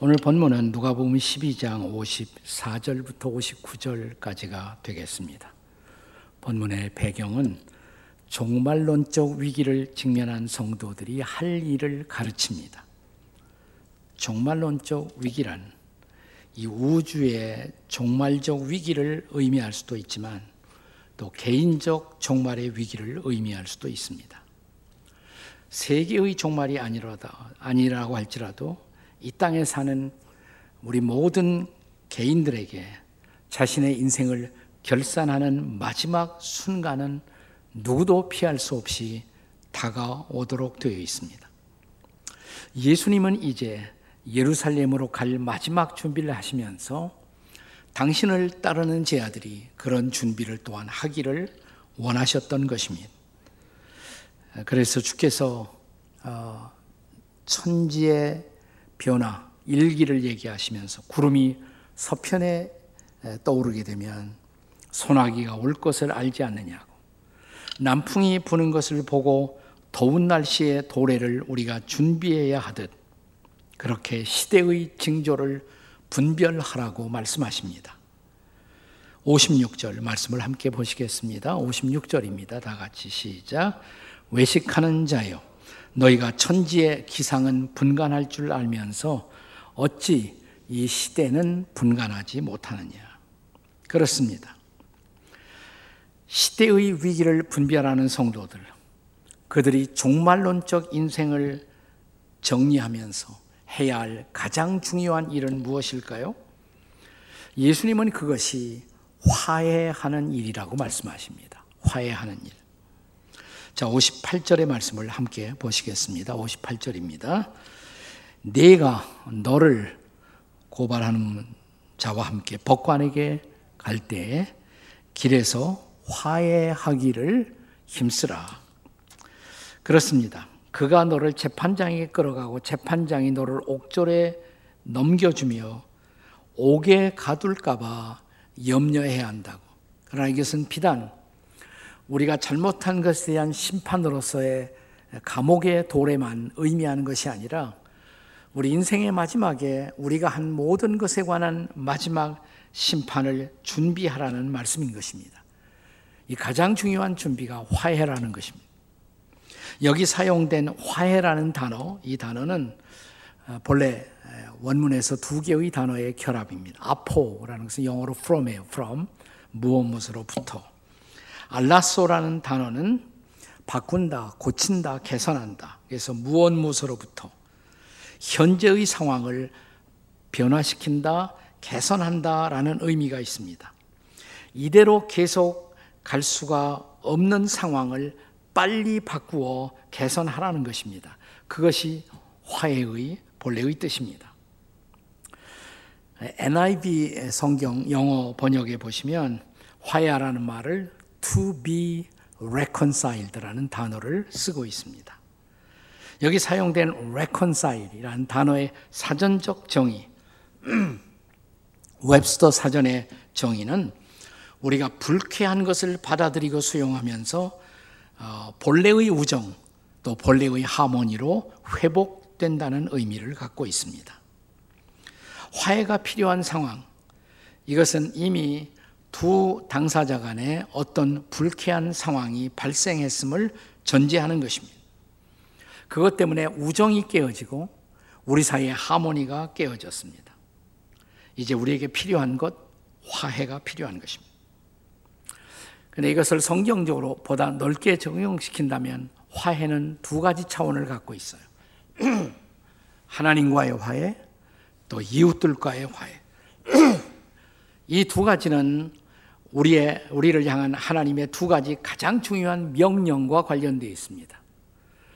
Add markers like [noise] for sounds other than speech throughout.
오늘 본문은 누가복음 12장 54절부터 59절까지가 되겠습니다. 본문의 배경은 종말론적 위기를 직면한 성도들이 할 일을 가르칩니다. 종말론적 위기란 이 우주의 종말적 위기를 의미할 수도 있지만 또 개인적 종말의 위기를 의미할 수도 있습니다. 세계의 종말이 아니라고 할지라도 이 땅에 사는 우리 모든 개인들에게 자신의 인생을 결산하는 마지막 순간은 누구도 피할 수 없이 다가오도록 되어 있습니다. 예수님은 이제 예루살렘으로 갈 마지막 준비를 하시면서 당신을 따르는 제자들이 그런 준비를 또한 하기를 원하셨던 것입니다. 그래서 주께서 어, 천지의 변화, 일기를 얘기하시면서 구름이 서편에 떠오르게 되면 소나기가 올 것을 알지 않느냐고. 남풍이 부는 것을 보고 더운 날씨에 도래를 우리가 준비해야 하듯 그렇게 시대의 징조를 분별하라고 말씀하십니다. 56절 말씀을 함께 보시겠습니다. 56절입니다. 다 같이 시작. 외식하는 자여 너희가 천지의 기상은 분간할 줄 알면서 어찌 이 시대는 분간하지 못하느냐. 그렇습니다. 시대의 위기를 분별하는 성도들, 그들이 종말론적 인생을 정리하면서 해야 할 가장 중요한 일은 무엇일까요? 예수님은 그것이 화해하는 일이라고 말씀하십니다. 화해하는 일. 자, 58절의 말씀을 함께 보시겠습니다. 58절입니다. 내가 너를 고발하는 자와 함께 법관에게 갈때 길에서 화해하기를 힘쓰라. 그렇습니다. 그가 너를 재판장에 끌어가고 재판장이 너를 옥졸에 넘겨주며 옥에 가둘까봐 염려해야 한다고. 그러나 이것은 비단 우리가 잘못한 것에 대한 심판으로서의 감옥의 도래만 의미하는 것이 아니라 우리 인생의 마지막에 우리가 한 모든 것에 관한 마지막 심판을 준비하라는 말씀인 것입니다. 이 가장 중요한 준비가 화해라는 것입니다. 여기 사용된 화해라는 단어, 이 단어는 본래 원문에서 두 개의 단어의 결합입니다. 아포라는 것은 영어로 from이에요. from 무엇 무엇으로부터. 알라소라는 단어는 바꾼다, 고친다, 개선한다. 그래서 무엇 무엇으로부터 현재의 상황을 변화시킨다, 개선한다 라는 의미가 있습니다. 이대로 계속 갈 수가 없는 상황을 빨리 바꾸어 개선하라는 것입니다. 그것이 화해의 본래의 뜻입니다. NIV 성경 영어 번역에 보시면 화해하라는 말을 to be reconciled라는 단어를 쓰고 있습니다. 여기 사용된 reconcile이라는 단어의 사전적 정의, [clears throat] 웹스터 사전의 정의는 우리가 불쾌한 것을 받아들이고 수용하면서 어, 본래의 우정 또 본래의 하모니로 회복된다는 의미를 갖고 있습니다. 화해가 필요한 상황, 이것은 이미 두 당사자 간에 어떤 불쾌한 상황이 발생했음을 전제하는 것입니다. 그것 때문에 우정이 깨어지고 우리 사이의 하모니가 깨어졌습니다. 이제 우리에게 필요한 것, 화해가 필요한 것입니다. 근데 이것을 성경적으로 보다 넓게 적용시킨다면 화해는 두 가지 차원을 갖고 있어요. [clears throat] 하나님과의 화해, 또 이웃들과의 화해. [clears throat] 이 두 가지는 우리의 우리를 향한 하나님의 두 가지 가장 중요한 명령과 관련되어 있습니다.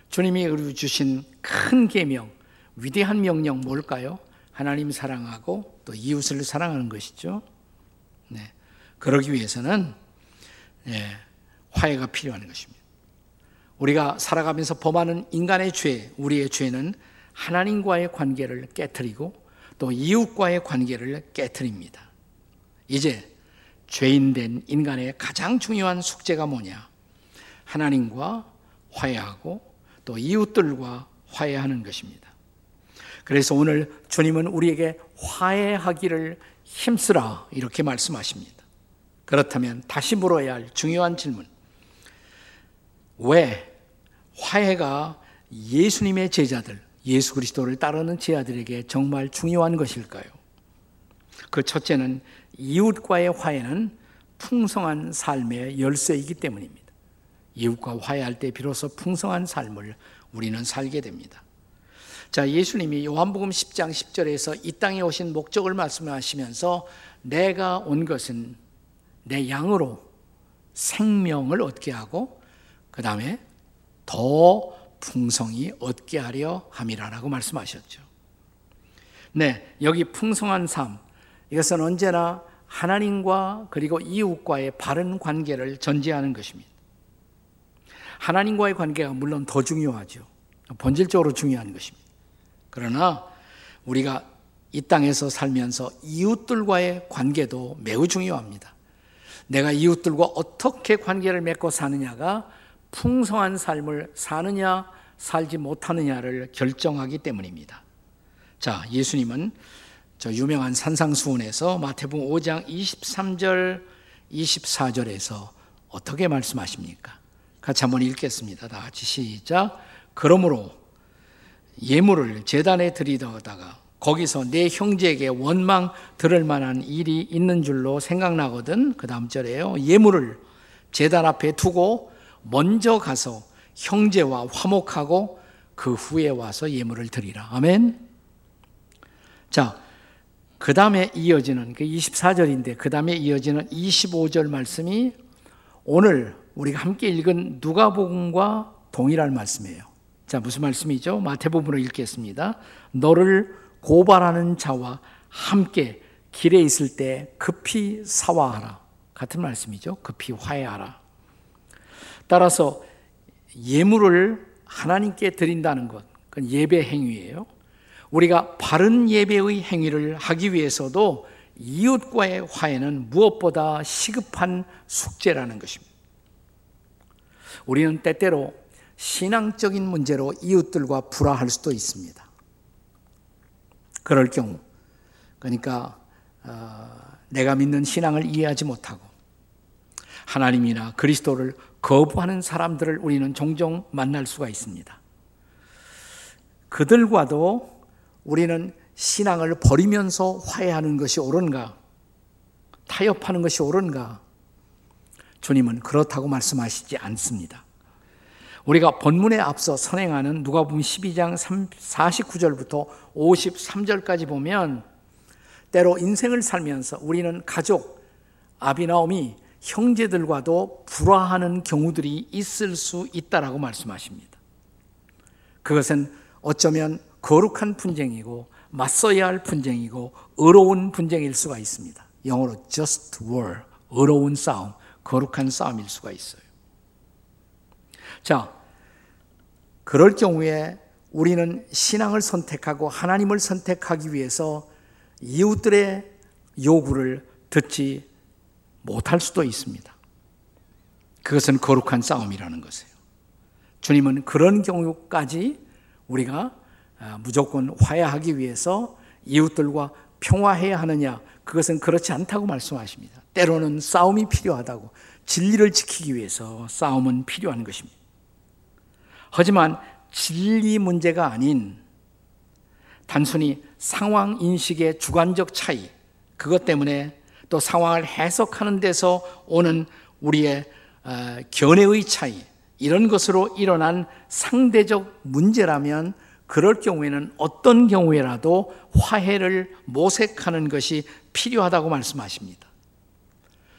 주님이 우리 주신 큰 계명, 위대한 명령 뭘까요? 하나님 사랑하고 또 이웃을 사랑하는 것이죠. 네. 그러기 위해서는 네, 화해가 필요한 것입니다. 우리가 살아가면서 범하는 인간의 죄, 우리의 죄는 하나님과의 관계를 깨뜨리고 또 이웃과의 관계를 깨뜨립니다. 이제 죄인된 인간의 가장 중요한 숙제가 뭐냐? 하나님과 화해하고 또 이웃들과 화해하는 것입니다. 그래서 오늘 주님은 우리에게 화해하기를 힘쓰라 이렇게 말씀하십니다. 그렇다면 다시 물어야 할 중요한 질문. 왜 화해가 예수님의 제자들, 예수 그리스도를 따르는 제자들에게 정말 중요한 것일까요? 그 첫째는 이웃과의 화해는 풍성한 삶의 열쇠이기 때문입니다. 이웃과 화해할 때 비로소 풍성한 삶을 우리는 살게 됩니다. 자, 예수님이 요한복음 10장 10절에서 이 땅에 오신 목적을 말씀하시면서 내가 온 것은 내 양으로 생명을 얻게 하고 그 다음에 더 풍성히 얻게 하려 함이라라고 말씀하셨죠. 네, 여기 풍성한 삶 이것은 언제나 하나님과 그리고 이웃과의 바른 관계를 전제하는 것입니다. 하나님과의 관계가 물론 더 중요하죠. 본질적으로 중요한 것입니다. 그러나 우리가 이 땅에서 살면서 이웃들과의 관계도 매우 중요합니다. 내가 이웃들과 어떻게 관계를 맺고 사느냐가 풍성한 삶을 사느냐, 살지 못하느냐를 결정하기 때문입니다. 자, 예수님은 저 유명한 산상수훈에서 마태복음 5장 23절, 24절에서 어떻게 말씀하십니까? 같이 한번 읽겠습니다. 다 같이 시작. 그러므로 예물을 재단에 드리다가 거기서 내 형제에게 원망 들을 만한 일이 있는 줄로 생각나거든. 그 다음 절에요. 예물을 재단 앞에 두고 먼저 가서 형제와 화목하고 그 후에 와서 예물을 드리라. 아멘. 자, 그 다음에 이어지는 그 24절인데 그 다음에 이어지는 25절 말씀이 오늘 우리가 함께 읽은 누가복음과 동일한 말씀이에요. 자, 무슨 말씀이죠? 마태복음으로 읽겠습니다. 너를 고발하는 자와 함께 길에 있을 때 급히 사화하라. 같은 말씀이죠. 급히 화해하라. 따라서 예물을 하나님께 드린다는 것, 그건 예배 행위예요. 우리가 바른 예배의 행위를 하기 위해서도 이웃과의 화해는 무엇보다 시급한 숙제라는 것입니다. 우리는 때때로 신앙적인 문제로 이웃들과 불화할 수도 있습니다. 그럴 경우, 그러니까 어, 내가 믿는 신앙을 이해하지 못하고 하나님이나 그리스도를 거부하는 사람들을 우리는 종종 만날 수가 있습니다. 그들과도 우리는 신앙을 버리면서 화해하는 것이 옳은가? 타협하는 것이 옳은가? 주님은 그렇다고 말씀하시지 않습니다. 우리가 본문에 앞서 선행하는 누가복음 12장 49절부터 53절까지 보면 때로 인생을 살면서 우리는 가족, 아비나옴이 형제들과도 불화하는 경우들이 있을 수 있다라고 말씀하십니다. 그것은 어쩌면 거룩한 분쟁이고 맞서야 할 분쟁이고 어려운 분쟁일 수가 있습니다. 영어로 just war, 어려운 싸움, 거룩한 싸움일 수가 있어요. 자, 그럴 경우에 우리는 신앙을 선택하고 하나님을 선택하기 위해서 이웃들의 요구를 듣지 못할 수도 있습니다. 그것은 거룩한 싸움이라는 것이에요. 주님은 그런 경우까지 우리가 아, 무조건 화해하기 위해서 이웃들과 평화해야 하느냐, 그것은 그렇지 않다고 말씀하십니다. 때로는 싸움이 필요하다고, 진리를 지키기 위해서 싸움은 필요한 것입니다. 하지만 진리 문제가 아닌 단순히 상황 인식의 주관적 차이, 그것 때문에 또 상황을 해석하는 데서 오는 우리의 어, 견해의 차이, 이런 것으로 일어난 상대적 문제라면 그럴 경우에는 어떤 경우에라도 화해를 모색하는 것이 필요하다고 말씀하십니다.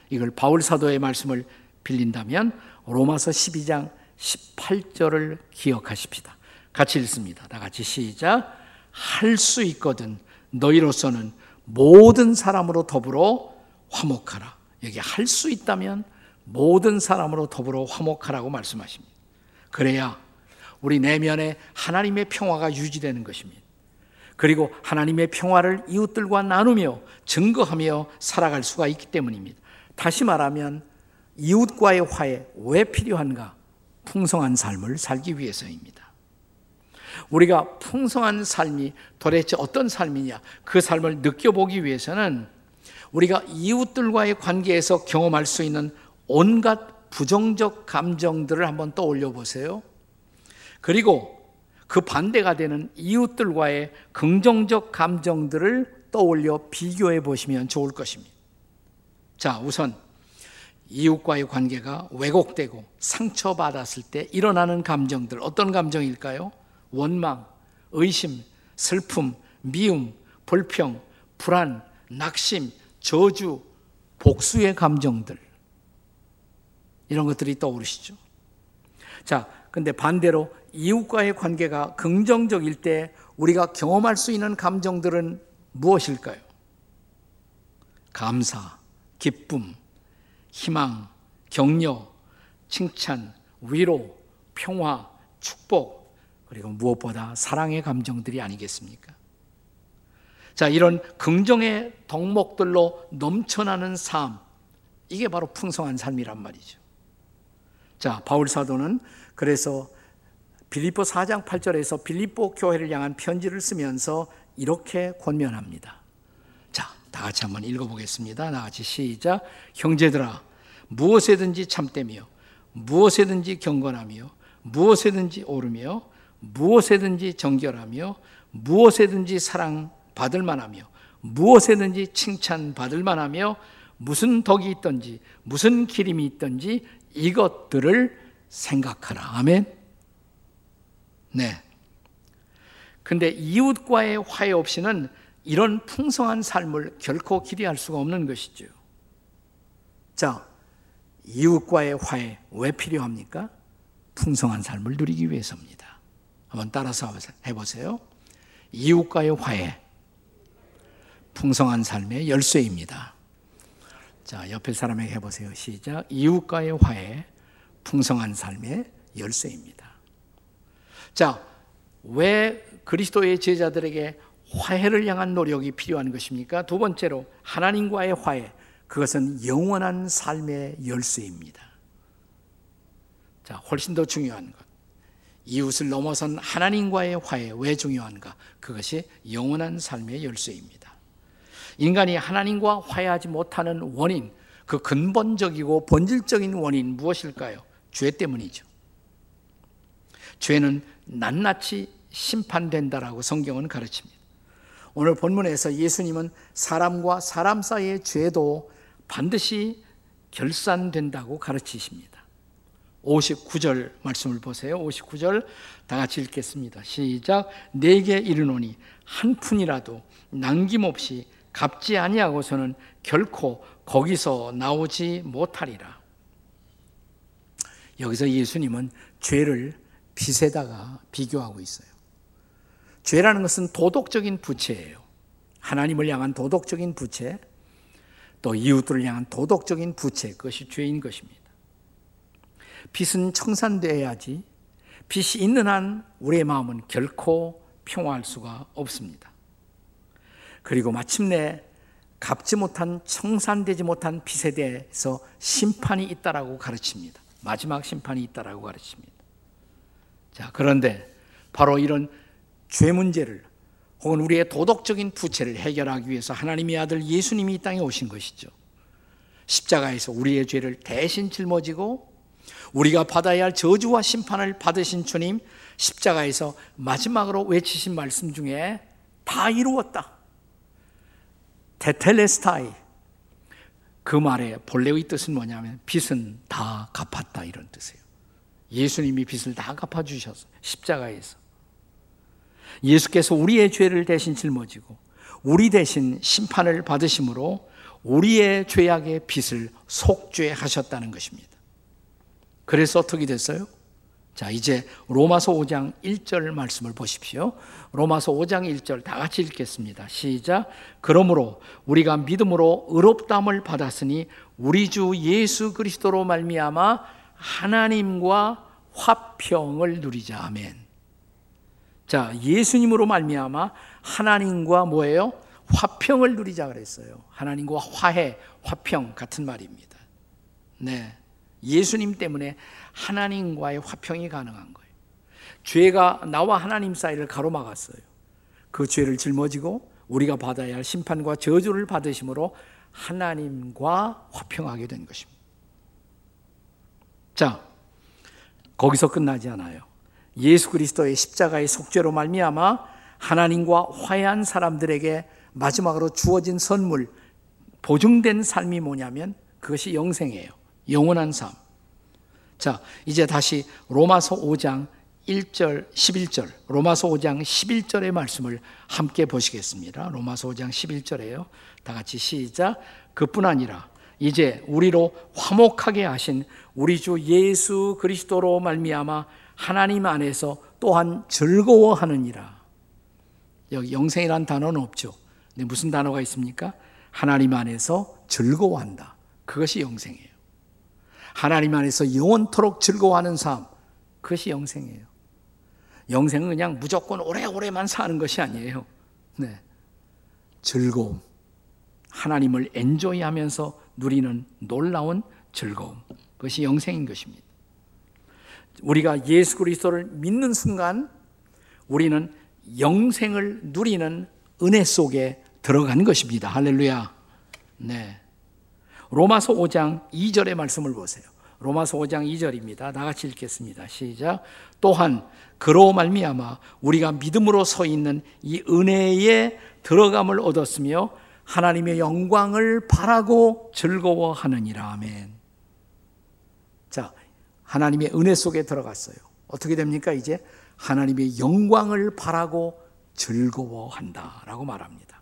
이걸 바울 사도의 말씀을 빌린다면 로마서 12장 18절을 기억하십시다. 같이 읽습니다. 다 같이 시작. 할 수 있거든 너희로서는 모든 사람으로 더불어 화목하라. 여기 할 수 있다면 모든 사람으로 더불어 화목하라고 말씀하십니다. 그래야 우리 내면에 하나님의 평화가 유지되는 것입니다. 그리고 하나님의 평화를 이웃들과 나누며 증거하며 살아갈 수가 있기 때문입니다. 다시 말하면 이웃과의 화해 왜 필요한가? 풍성한 삶을 살기 위해서입니다. 우리가 풍성한 삶이 도대체 어떤 삶이냐 그 삶을 느껴보기 위해서는 우리가 이웃들과의 관계에서 경험할 수 있는 온갖 부정적 감정들을 한번 떠올려 보세요. 그리고 그 반대가 되는 이웃들과의 긍정적 감정들을 떠올려 비교해 보시면 좋을 것입니다. 자, 우선 이웃과의 관계가 왜곡되고 상처받았을 때 일어나는 감정들 어떤 감정일까요? 원망, 의심, 슬픔, 미움, 불평, 불안, 낙심, 저주, 복수의 감정들 이런 것들이 떠오르시죠. 자, 근데 반대로 이웃과의 관계가 긍정적일 때 우리가 경험할 수 있는 감정들은 무엇일까요? 감사, 기쁨, 희망, 격려, 칭찬, 위로, 평화, 축복, 그리고 무엇보다 사랑의 감정들이 아니겠습니까? 자, 이런 긍정의 덕목들로 넘쳐나는 삶, 이게 바로 풍성한 삶이란 말이죠. 자, 바울 사도는 그래서 빌립보 4장 8절에서 빌립보 교회를 향한 편지를 쓰면서 이렇게 권면합니다. 자, 다 같이 한번 읽어보겠습니다. 다 같이 시작. 형제들아, 무엇에든지 참되며, 무엇에든지 경건하며, 무엇에든지 오르며, 무엇에든지 정결하며, 무엇에든지 사랑 받을 만하며, 무엇에든지 칭찬 받을 만하며, 무슨 덕이 있든지, 무슨 기림이 있든지 이것들을 생각하라. 아멘. 네. 근데 이웃과의 화해 없이는 이런 풍성한 삶을 결코 기대할 수가 없는 것이죠. 자, 이웃과의 화해 왜 필요합니까? 풍성한 삶을 누리기 위해서입니다. 한번 따라서 해보세요. 이웃과의 화해, 풍성한 삶의 열쇠입니다. 자, 옆에 사람에게 해보세요. 시작. 이웃과의 화해, 풍성한 삶의 열쇠입니다. 자, 왜 그리스도의 제자들에게 화해를 향한 노력이 필요한 것입니까? 두 번째로 하나님과의 화해. 그것은 영원한 삶의 열쇠입니다. 자, 훨씬 더 중요한 것. 이웃을 넘어선 하나님과의 화해 왜 중요한가? 그것이 영원한 삶의 열쇠입니다. 인간이 하나님과 화해하지 못하는 원인, 그 근본적이고 본질적인 원인 무엇일까요? 죄 때문이죠. 죄는 낱낱이 심판된다라고 성경은 가르칩니다. 오늘 본문에서 예수님은 사람과 사람 사이의 죄도 반드시 결산된다고 가르치십니다. 59절 말씀을 보세요. 59절 다 같이 읽겠습니다. 시작. 내게 이르노니 한 푼이라도 남김없이 갚지 아니하고서는 결코 거기서 나오지 못하리라. 여기서 예수님은 죄를 빚에다가 비교하고 있어요. 죄라는 것은 도덕적인 부채예요. 하나님을 향한 도덕적인 부채, 또 이웃들을 향한 도덕적인 부채, 그것이 죄인 것입니다. 빚은 청산되어야지 빚이 있는 한 우리의 마음은 결코 평화할 수가 없습니다. 그리고 마침내 갚지 못한 청산되지 못한 빚에 대해서 심판이 있다라고 가르칩니다. 마지막 심판이 있다라고 가르칩니다. 자, 그런데 바로 이런 죄 문제를 혹은 우리의 도덕적인 부채를 해결하기 위해서 하나님의 아들 예수님이 이 땅에 오신 것이죠. 십자가에서 우리의 죄를 대신 짊어지고 우리가 받아야 할 저주와 심판을 받으신 주님 십자가에서 마지막으로 외치신 말씀 중에 다 이루었다. 테텔레스타이 그 말의 본래의 뜻은 뭐냐면 빚은 다 갚았다 이런 뜻이에요. 예수님이 빚을 다 갚아주셔서 십자가에서 예수께서 우리의 죄를 대신 짊어지고 우리 대신 심판을 받으심으로 우리의 죄악의 빚을 속죄하셨다는 것입니다. 그래서 어떻게 됐어요? 자, 이제 로마서 5장 1절 말씀을 보십시오. 로마서 5장 1절 다 같이 읽겠습니다. 시작. 그러므로 우리가 믿음으로 의롭담을 받았으니 우리 주 예수 그리스도로 말미암아 하나님과 화평을 누리자. 아멘. 자, 예수님으로 말미암아 하나님과 뭐예요? 화평을 누리자 그랬어요. 하나님과 화해, 화평 같은 말입니다. 네. 예수님 때문에 하나님과의 화평이 가능한 거예요. 죄가 나와 하나님 사이를 가로막았어요. 그 죄를 짊어지고 우리가 받아야 할 심판과 저주를 받으심으로 하나님과 화평하게 된 것입니다. 자, 거기서 끝나지 않아요. 예수 그리스도의 십자가의 속죄로 말미암아 하나님과 화해한 사람들에게 마지막으로 주어진 선물 보증된 삶이 뭐냐면 그것이 영생이에요. 영원한 삶. 자, 이제 다시 로마서 5장 1절, 11절, 로마서 5장 11절의 말씀을 함께 보시겠습니다. 로마서 5장 11절에요. 다 같이 시작. 그뿐 아니라 이제 우리로 화목하게 하신 우리 주 예수 그리스도로 말미암아 하나님 안에서 또한 즐거워하느니라. 여기 영생이란 단어는 없죠. 근데 무슨 단어가 있습니까? 하나님 안에서 즐거워한다. 그것이 영생이에요. 하나님 안에서 영원토록 즐거워하는 삶. 그것이 영생이에요. 영생은 그냥 무조건 오래오래만 사는 것이 아니에요. 네. 즐거움. 하나님을 엔조이 하면서 누리는 놀라운 즐거움. 그것이 영생인 것입니다. 우리가 예수 그리스도를 믿는 순간 우리는 영생을 누리는 은혜 속에 들어간 것입니다. 할렐루야. 네. 로마서 5장 2절의 말씀을 보세요. 로마서 5장 2절입니다. 다 같이 읽겠습니다. 시작. 또한 그로 말미암아 우리가 믿음으로 서 있는 이 은혜에 들어감을 얻었으며 하나님의 영광을 바라고 즐거워하느니라. 아멘. 자, 하나님의 은혜 속에 들어갔어요. 어떻게 됩니까? 이제 하나님의 영광을 바라고 즐거워한다 라고 말합니다.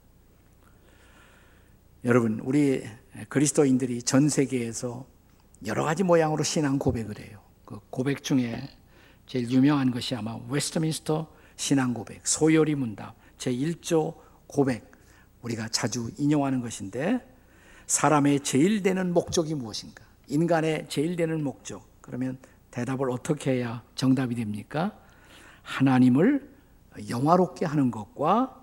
여러분, 우리 그리스도인들이 전 세계에서 여러 가지 모양으로 신앙 고백을 해요. 그 고백 중에 제일 유명한 것이 아마 웨스트민스터 신앙 고백, 소요리 문답, 제 1조 고백 우리가 자주 인용하는 것인데 사람의 제일 되는 목적이 무엇인가? 인간의 제일 되는 목적. 그러면 대답을 어떻게 해야 정답이 됩니까? 하나님을 영화롭게 하는 것과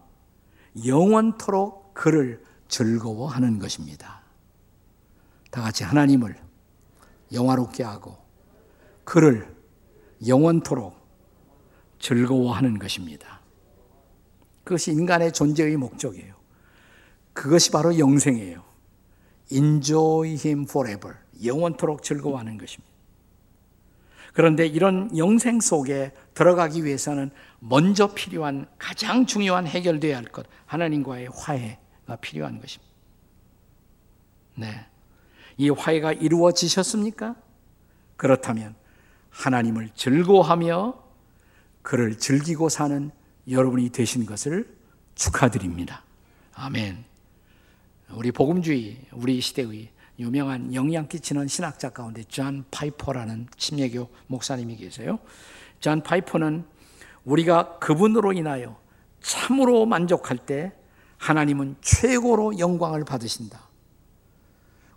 영원토록 그를 즐거워하는 것입니다. 다 같이 하나님을 영화롭게 하고 그를 영원토록 즐거워하는 것입니다. 그것이 인간의 존재의 목적이에요. 그것이 바로 영생이에요. Enjoy Him forever. 영원토록 즐거워하는 것입니다. 그런데 이런 영생 속에 들어가기 위해서는 먼저 필요한 가장 중요한 해결돼야 할 것, 하나님과의 화해가 필요한 것입니다. 네. 이 화해가 이루어지셨습니까? 그렇다면 하나님을 즐거워하며 그를 즐기고 사는 여러분이 되신 것을 축하드립니다. 아멘. 우리 복음주의, 우리 시대의 유명한 영향 끼치는 신학자 가운데 존 파이퍼라는 침례교 목사님이 계세요. 존 파이퍼는 우리가 그분으로 인하여 참으로 만족할 때 하나님은 최고로 영광을 받으신다.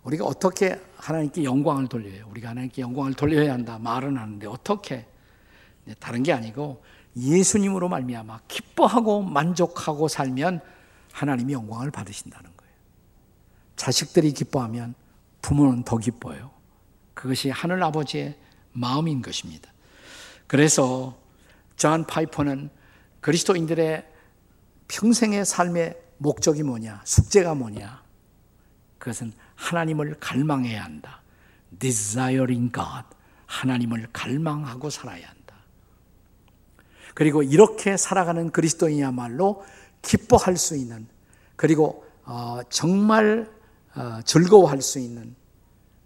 우리가 어떻게 하나님께 영광을 돌려요? 우리가 하나님께 영광을 돌려야 한다 말은 하는데 어떻게? 다른 게 아니고 예수님으로 말미암아 기뻐하고 만족하고 살면 하나님이 영광을 받으신다는. 자식들이 기뻐하면 부모는 더 기뻐요. 그것이 하늘 아버지의 마음인 것입니다. 그래서 존 파이퍼는 그리스도인들의 평생의 삶의 목적이 뭐냐? 숙제가 뭐냐? 그것은 하나님을 갈망해야 한다. desiring God. 하나님을 갈망하고 살아야 한다. 그리고 이렇게 살아가는 그리스도인이야말로 기뻐할 수 있는 그리고 어, 정말 어, 즐거워할 수 있는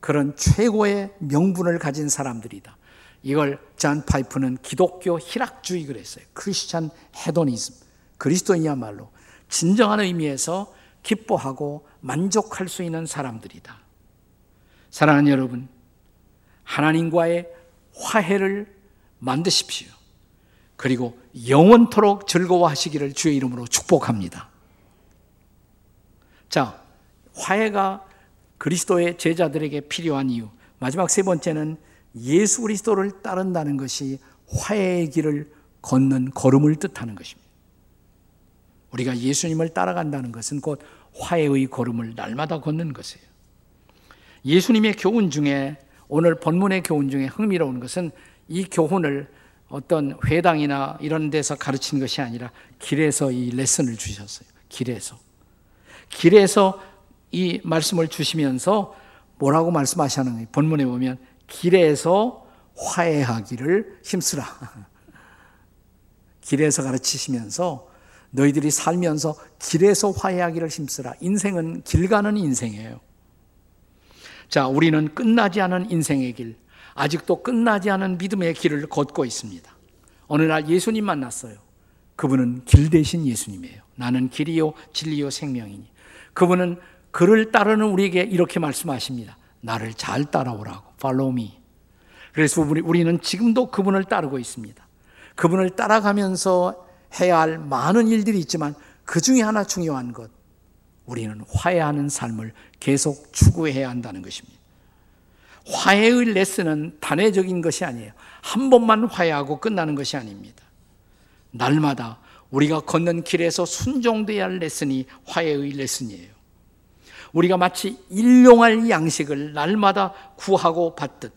그런 최고의 명분을 가진 사람들이다. 이걸 잔 파이프는 기독교 희락주의 그랬어요. 크리스찬 헤도니즘. 그리스도인이야말로 진정한 의미에서 기뻐하고 만족할 수 있는 사람들이다. 사랑하는 여러분, 하나님과의 화해를 만드십시오. 그리고 영원토록 즐거워하시기를 주의 이름으로 축복합니다. 자, 화해가 그리스도의 제자들에게 필요한 이유. 마지막 세 번째는 예수 그리스도를 따른다는 것이 화해의 길을 걷는 걸음을 뜻하는 것입니다. 우리가 예수님을 따라간다는 것은 곧 화해의 걸음을 날마다 걷는 것이에요. 예수님의 교훈 중에 오늘 본문의 교훈 중에 흥미로운 것은 이 교훈을 어떤 회당이나 이런 데서 가르친 것이 아니라 길에서 이 레슨을 주셨어요. 길에서. 길에서 이 말씀을 주시면서 뭐라고 말씀하시는 본문에 보면 길에서 화해하기를 힘쓰라. [laughs] 길에서 가르치시면서 너희들이 살면서 길에서 화해하기를 힘쓰라. 인생은 길 가는 인생이에요. 자, 우리는 끝나지 않은 인생의 길, 아직도 끝나지 않은 믿음의 길을 걷고 있습니다. 어느 날 예수님 만났어요. 그분은 길 대신 예수님이에요. 나는 길이요, 진리요, 생명이니. 그분은 그를 따르는 우리에게 이렇게 말씀하십니다. 나를 잘 따라오라고. Follow me. 그래서 우리는 지금도 그분을 따르고 있습니다. 그분을 따라가면서 해야 할 많은 일들이 있지만 그 중에 하나 중요한 것. 우리는 화해하는 삶을 계속 추구해야 한다는 것입니다. 화해의 레슨은 단회적인 것이 아니에요. 한 번만 화해하고 끝나는 것이 아닙니다. 날마다 우리가 걷는 길에서 순종돼야 할 레슨이 화해의 레슨이에요. 우리가 마치 일용할 양식을 날마다 구하고 받듯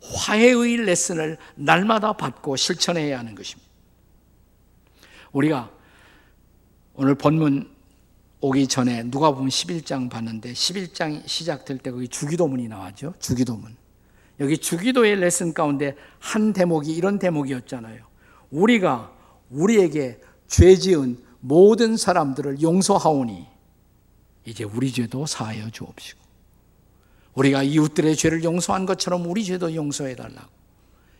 화해의 레슨을 날마다 받고 실천해야 하는 것입니다. 우리가 오늘 본문 오기 전에 누가 보면 11장 봤는데 11장 시작될 때 거기 주기도문이 나와죠. 주기도문. 여기 주기도의 레슨 가운데 한 대목이 이런 대목이었잖아요. 우리가 우리에게 죄 지은 모든 사람들을 용서하오니 이제 우리 죄도 사하여 주옵시고 우리가 이웃들의 죄를 용서한 것처럼 우리 죄도 용서해 달라고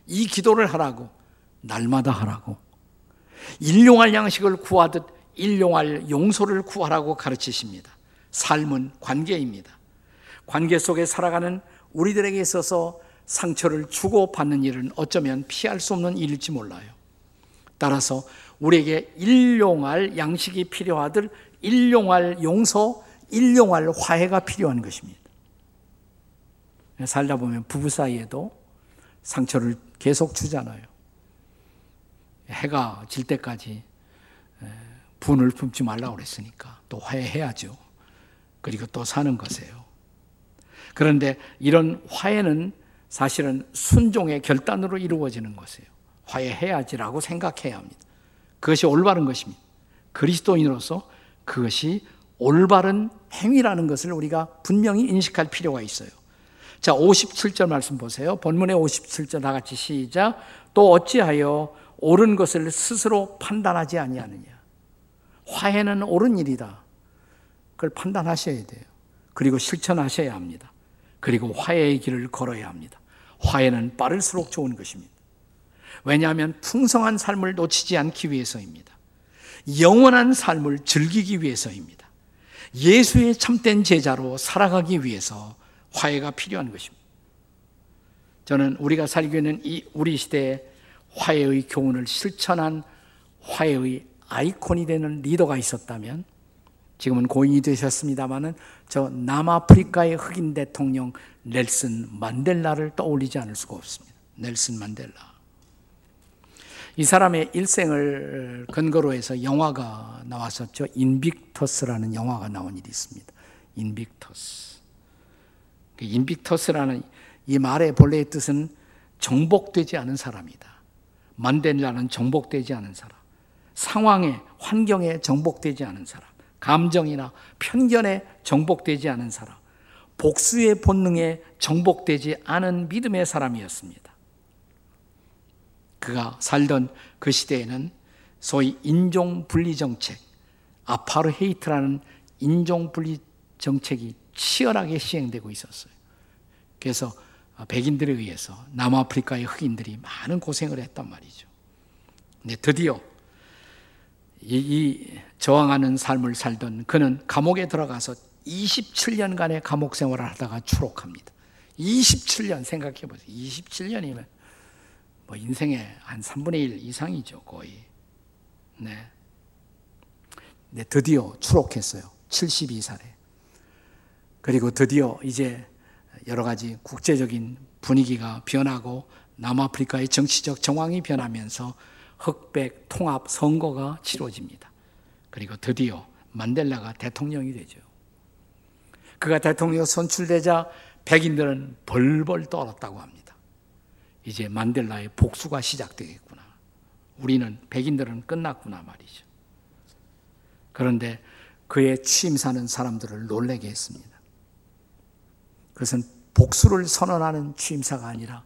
이 기도를 하라고 날마다 하라고 일용할 양식을 구하듯 일용할 용서를 구하라고 가르치십니다. 삶은 관계입니다. 관계 속에 살아가는 우리들에게 있어서 상처를 주고 받는 일은 어쩌면 피할 수 없는 일일지 몰라요. 따라서 우리에게 일용할 양식이 필요하듯 일용할 용서, 일용할 화해가 필요한 것입니다. 살다 보면 부부 사이에도 상처를 계속 주잖아요. 해가 질 때까지 분을 품지 말라고 그랬으니까 또 화해해야죠. 그리고 또 사는 것이에요. 그런데 이런 화해는 사실은 순종의 결단으로 이루어지는 것이에요. 화해해야지라고 생각해야 합니다. 그것이 올바른 것입니다. 그리스도인으로서 그것이 올바른 행위라는 것을 우리가 분명히 인식할 필요가 있어요. 자, 57절 말씀 보세요. 본문의 57절 다 같이 시작. 또 어찌하여 옳은 것을 스스로 판단하지 아니하느냐. 화해는 옳은 일이다. 그걸 판단하셔야 돼요. 그리고 실천하셔야 합니다. 그리고 화해의 길을 걸어야 합니다. 화해는 빠를수록 좋은 것입니다. 왜냐하면 풍성한 삶을 놓치지 않기 위해서입니다. 영원한 삶을 즐기기 위해서입니다. 예수의 참된 제자로 살아가기 위해서 화해가 필요한 것입니다. 저는 우리가 살고 있는 이 우리 시대에 화해의 교훈을 실천한 화해의 아이콘이 되는 리더가 있었다면 지금은 고인이 되셨습니다마는 저 남아프리카의 흑인 대통령 넬슨 만델라를 떠올리지 않을 수가 없습니다. 넬슨 만델라. 이 사람의 일생을 근거로 해서 영화가 나왔었죠. 인빅터스라는 영화가 나온 일이 있습니다. 인빅터스. 그 인빅터스라는 이 말의 본래의 뜻은 정복되지 않은 사람이다. 만델라는 정복되지 않은 사람. 상황에, 환경에 정복되지 않은 사람. 감정이나 편견에 정복되지 않은 사람. 복수의 본능에 정복되지 않은 믿음의 사람이었습니다. 그가 살던 그 시대에는 소위 인종 분리 정책, 아파르헤이트라는 인종 분리 정책이 치열하게 시행되고 있었어요. 그래서 백인들에 의해서 남아프리카의 흑인들이 많은 고생을 했단 말이죠. 근데 드디어 이, 이 저항하는 삶을 살던 그는 감옥에 들어가서 27년간의 감옥 생활을 하다가 추록합니다. 27년 생각해 보세요. 27년이면 뭐 인생의 한 3분의 1 이상이죠, 거의. 네. 네, 드디어 추록했어요. 72살에. 그리고 드디어 이제 여러 가지 국제적인 분위기가 변하고 남아프리카의 정치적 정황이 변하면서 흑백 통합 선거가 치러집니다. 그리고 드디어 만델라가 대통령이 되죠. 그가 대통령 선출되자 백인들은 벌벌 떨었다고 합니다. 이제 만델라의 복수가 시작되겠구나. 우리는 백인들은 끝났구나 말이죠. 그런데 그의 취임사는 사람들을 놀래게 했습니다. 그것은 복수를 선언하는 취임사가 아니라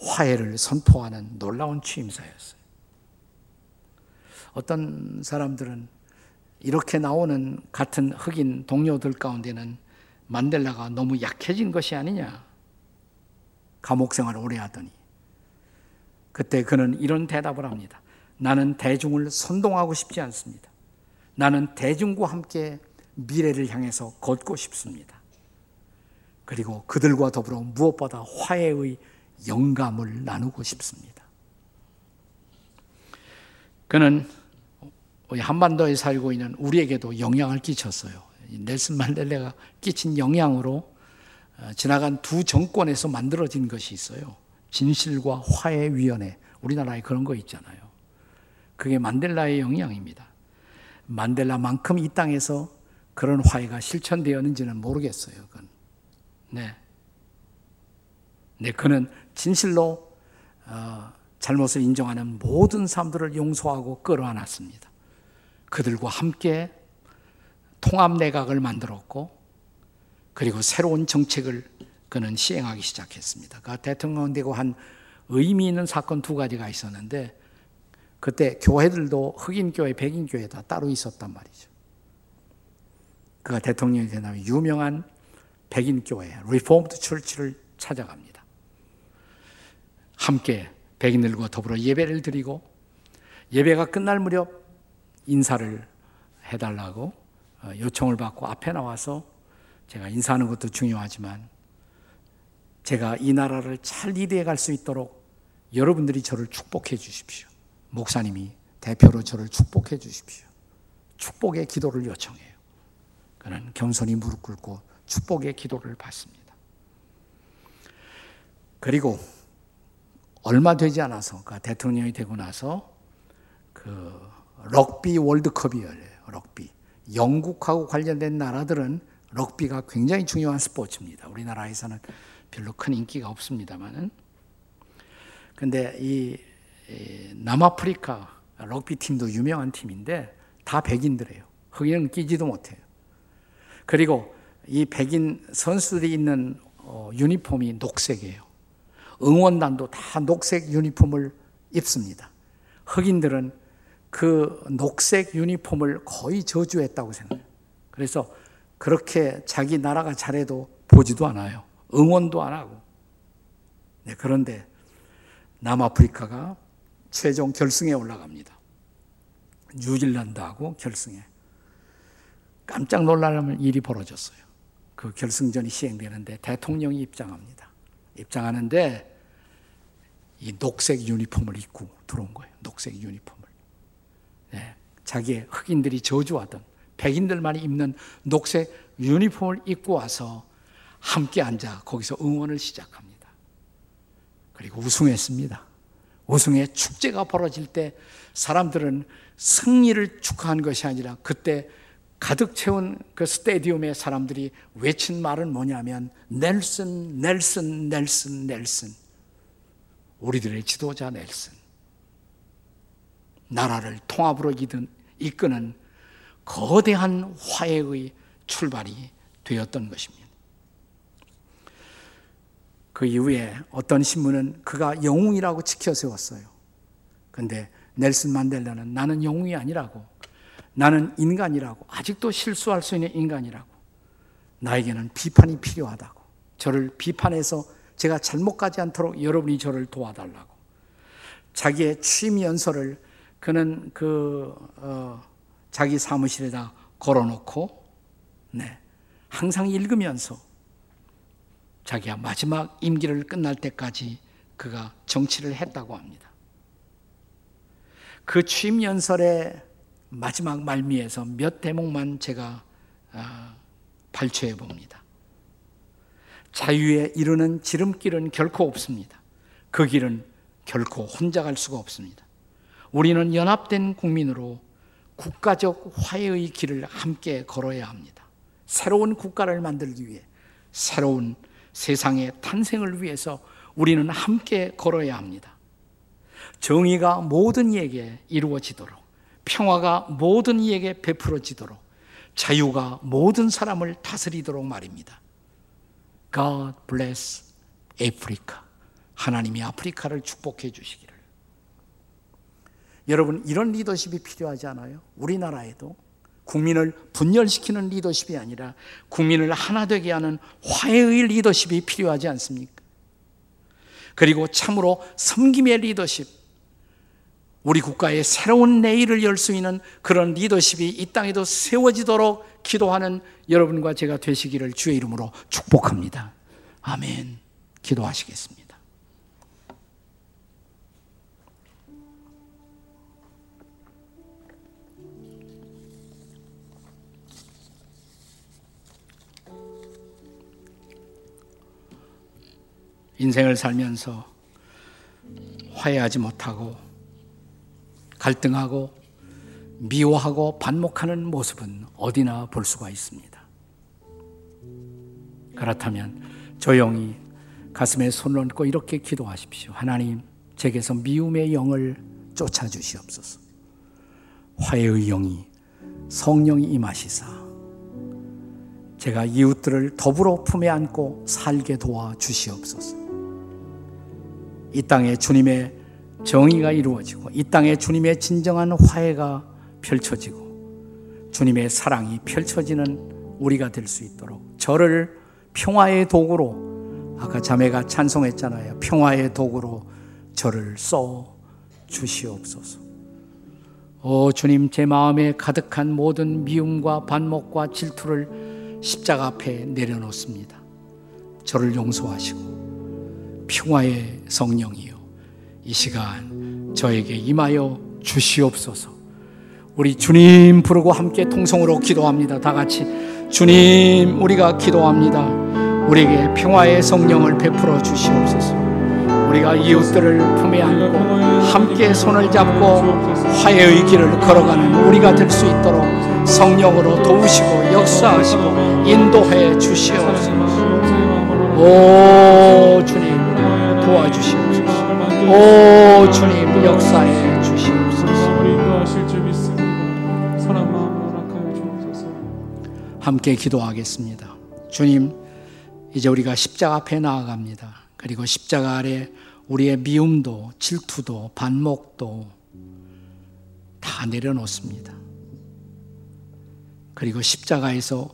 화해를 선포하는 놀라운 취임사였어요. 어떤 사람들은 이렇게 나오는 같은 흑인 동료들 가운데는 만델라가 너무 약해진 것이 아니냐. 감옥 생활 오래 하더니. 그때 그는 이런 대답을 합니다. 나는 대중을 선동하고 싶지 않습니다. 나는 대중과 함께 미래를 향해서 걷고 싶습니다. 그리고 그들과 더불어 무엇보다 화해의 영감을 나누고 싶습니다. 그는 한반도에 살고 있는 우리에게도 영향을 끼쳤어요. 넬슨 만델레가 끼친 영향으로 어, 지나간 두 정권에서 만들어진 것이 있어요. 진실과 화해 위원회. 우리나라에 그런 거 있잖아요. 그게 만델라의 영향입니다. 만델라만큼 이 땅에서 그런 화해가 실천되었는지는 모르겠어요. 그건. 네. 네, 그는 진실로 어, 잘못을 인정하는 모든 사람들을 용서하고 끌어안았습니다. 그들과 함께 통합 내각을 만들었고 그리고 새로운 정책을 그는 시행하기 시작했습니다. 그 대통령 되고 한 의미 있는 사건 두 가지가 있었는데 그때 교회들도 흑인 교회, 백인 교회 다 따로 있었단 말이죠. 그가 대통령이 되나 유명한 백인 교회, Reformed Church를 찾아갑니다. 함께 백인들과 더불어 예배를 드리고 예배가 끝날 무렵 인사를 해달라고 어, 요청을 받고 앞에 나와서 제가 인사하는 것도 중요하지만 제가 이 나라를 잘 리드해 갈 수 있도록 여러분들이 저를 축복해 주십시오. 목사님이 대표로 저를 축복해 주십시오. 축복의 기도를 요청해요. 그는 겸손히 무릎 꿇고 축복의 기도를 받습니다. 그리고 얼마 되지 않아서 그 대통령이 되고 나서 그 럭비 월드컵이 열려요. 럭비. 영국하고 관련된 나라들은 럭비가 굉장히 중요한 스포츠입니다. 우리나라에서는 별로 큰 인기가 없습니다만은. 근데 이 남아프리카 럭비 팀도 유명한 팀인데 다 백인들이에요. 흑인은 끼지도 못해요. 그리고 이 백인 선수들이 있는 어, 유니폼이 녹색이에요. 응원단도 다 녹색 유니폼을 입습니다. 흑인들은 그 녹색 유니폼을 거의 저주했다고 생각해요. 그래서 그렇게 자기 나라가 잘해도 보지도 않아요. 응원도 안 하고. 네, 그런데 남아프리카가 최종 결승에 올라갑니다. 뉴질랜드하고 결승에. 깜짝 놀라는 일이 벌어졌어요. 그 결승전이 시행되는데 대통령이 입장합니다. 입장하는데 이 녹색 유니폼을 입고 들어온 거예요. 녹색 유니폼을. 네, 자기의 흑인들이 저주하던 백인들만이 입는 녹색 유니폼을 입고 와서 함께 앉아 거기서 응원을 시작합니다. 그리고 우승했습니다. 우승의 축제가 벌어질 때 사람들은 승리를 축하한 것이 아니라 그때 가득 채운 그 스테디움의 사람들이 외친 말은 뭐냐면 넬슨, 넬슨, 넬슨, 넬슨. 우리들의 지도자 넬슨. 나라를 통합으로 이끄는 거대한 화해의 출발이 되었던 것입니다. 그 이후에 어떤 신문은 그가 영웅이라고 지켜 세웠어요. 근데 넬슨 만델라는 나는 영웅이 아니라고. 나는 인간이라고. 아직도 실수할 수 있는 인간이라고. 나에게는 비판이 필요하다고. 저를 비판해서 제가 잘못 가지 않도록 여러분이 저를 도와달라고. 자기의 취임 연설을 그는 그 어, 자기 사무실에다 걸어놓고 네 항상 읽으면서 자기가 마지막 임기를 끝날 때까지 그가 정치를 했다고 합니다. 그 취임 연설의 마지막 말미에서 몇 대목만 제가 어, 발췌해 봅니다. 자유에 이르는 지름길은 결코 없습니다. 그 길은 결코 혼자 갈 수가 없습니다. 우리는 연합된 국민으로 국가적 화해의 길을 함께 걸어야 합니다. 새로운 국가를 만들기 위해 새로운 세상의 탄생을 위해서 우리는 함께 걸어야 합니다. 정의가 모든 이에게 이루어지도록 평화가 모든 이에게 베풀어지도록 자유가 모든 사람을 다스리도록 말입니다. God bless Africa. 하나님이 아프리카를 축복해 주시기를. 여러분, 이런 리더십이 필요하지 않아요? 우리나라에도 국민을 분열시키는 리더십이 아니라 국민을 하나 되게 하는 화해의 리더십이 필요하지 않습니까? 그리고 참으로 섬김의 리더십, 우리 국가의 새로운 내일을 열 수 있는 그런 리더십이 이 땅에도 세워지도록 기도하는 여러분과 제가 되시기를 주의 이름으로 축복합니다. 아멘. 기도하시겠습니다. 인생을 살면서 화해하지 못하고 갈등하고 미워하고 반목하는 모습은 어디나 볼 수가 있습니다. 그렇다면 조용히 가슴에 손을 얹고 이렇게 기도하십시오. 하나님, 제게서 미움의 영을 쫓아 주시옵소서. 화해의 영이 성령이 임하시사 제가 이웃들을 더불어 품에 안고 살게 도와 주시옵소서. 이 땅에 주님의 정의가 이루어지고 이 땅에 주님의 진정한 화해가 펼쳐지고 주님의 사랑이 펼쳐지는 우리가 될 수 있도록 저를 평화의 도구로 아까 자매가 찬송했잖아요. 평화의 도구로 저를 써 주시옵소서. 오 주님 제 마음에 가득한 모든 미움과 반목과 질투를 십자가 앞에 내려놓습니다. 저를 용서하시고 평화의 성령이요 이 시간 저에게 임하여 주시옵소서. 우리 주님 부르고 함께 통성으로 기도합니다. 다 같이 주님 우리가 기도합니다. 우리에게 평화의 성령을 베풀어 주시옵소서. 우리가 이웃들을 품에 안고 함께 손을 잡고 화해의 길을 걸어가는 우리가 될 수 있도록 성령으로 도우시고 역사하시고 인도해 주시옵소서. 오 함께 기도하겠습니다. 주님, 이제 우리가 십자가 앞에 나아갑니다. 그리고 십자가 아래 우리의 미움도 질투도 반목도 다 내려놓습니다. 그리고 십자가에서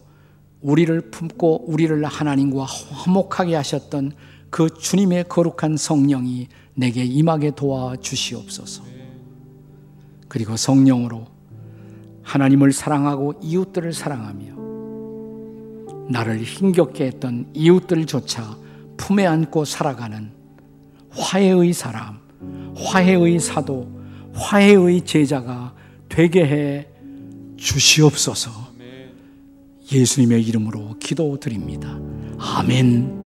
우리를 품고 우리를 하나님과 화목하게 하셨던 그 주님의 거룩한 성령이 내게 임하게 도와 주시옵소서. 그리고 성령으로 하나님을 사랑하고 이웃들을 사랑하며 나를 힘겹게 했던 이웃들조차 품에 안고 살아가는 화해의 사람, 화해의 사도, 화해의 제자가 되게 해 주시옵소서. 예수님의 이름으로 기도드립니다. 아멘.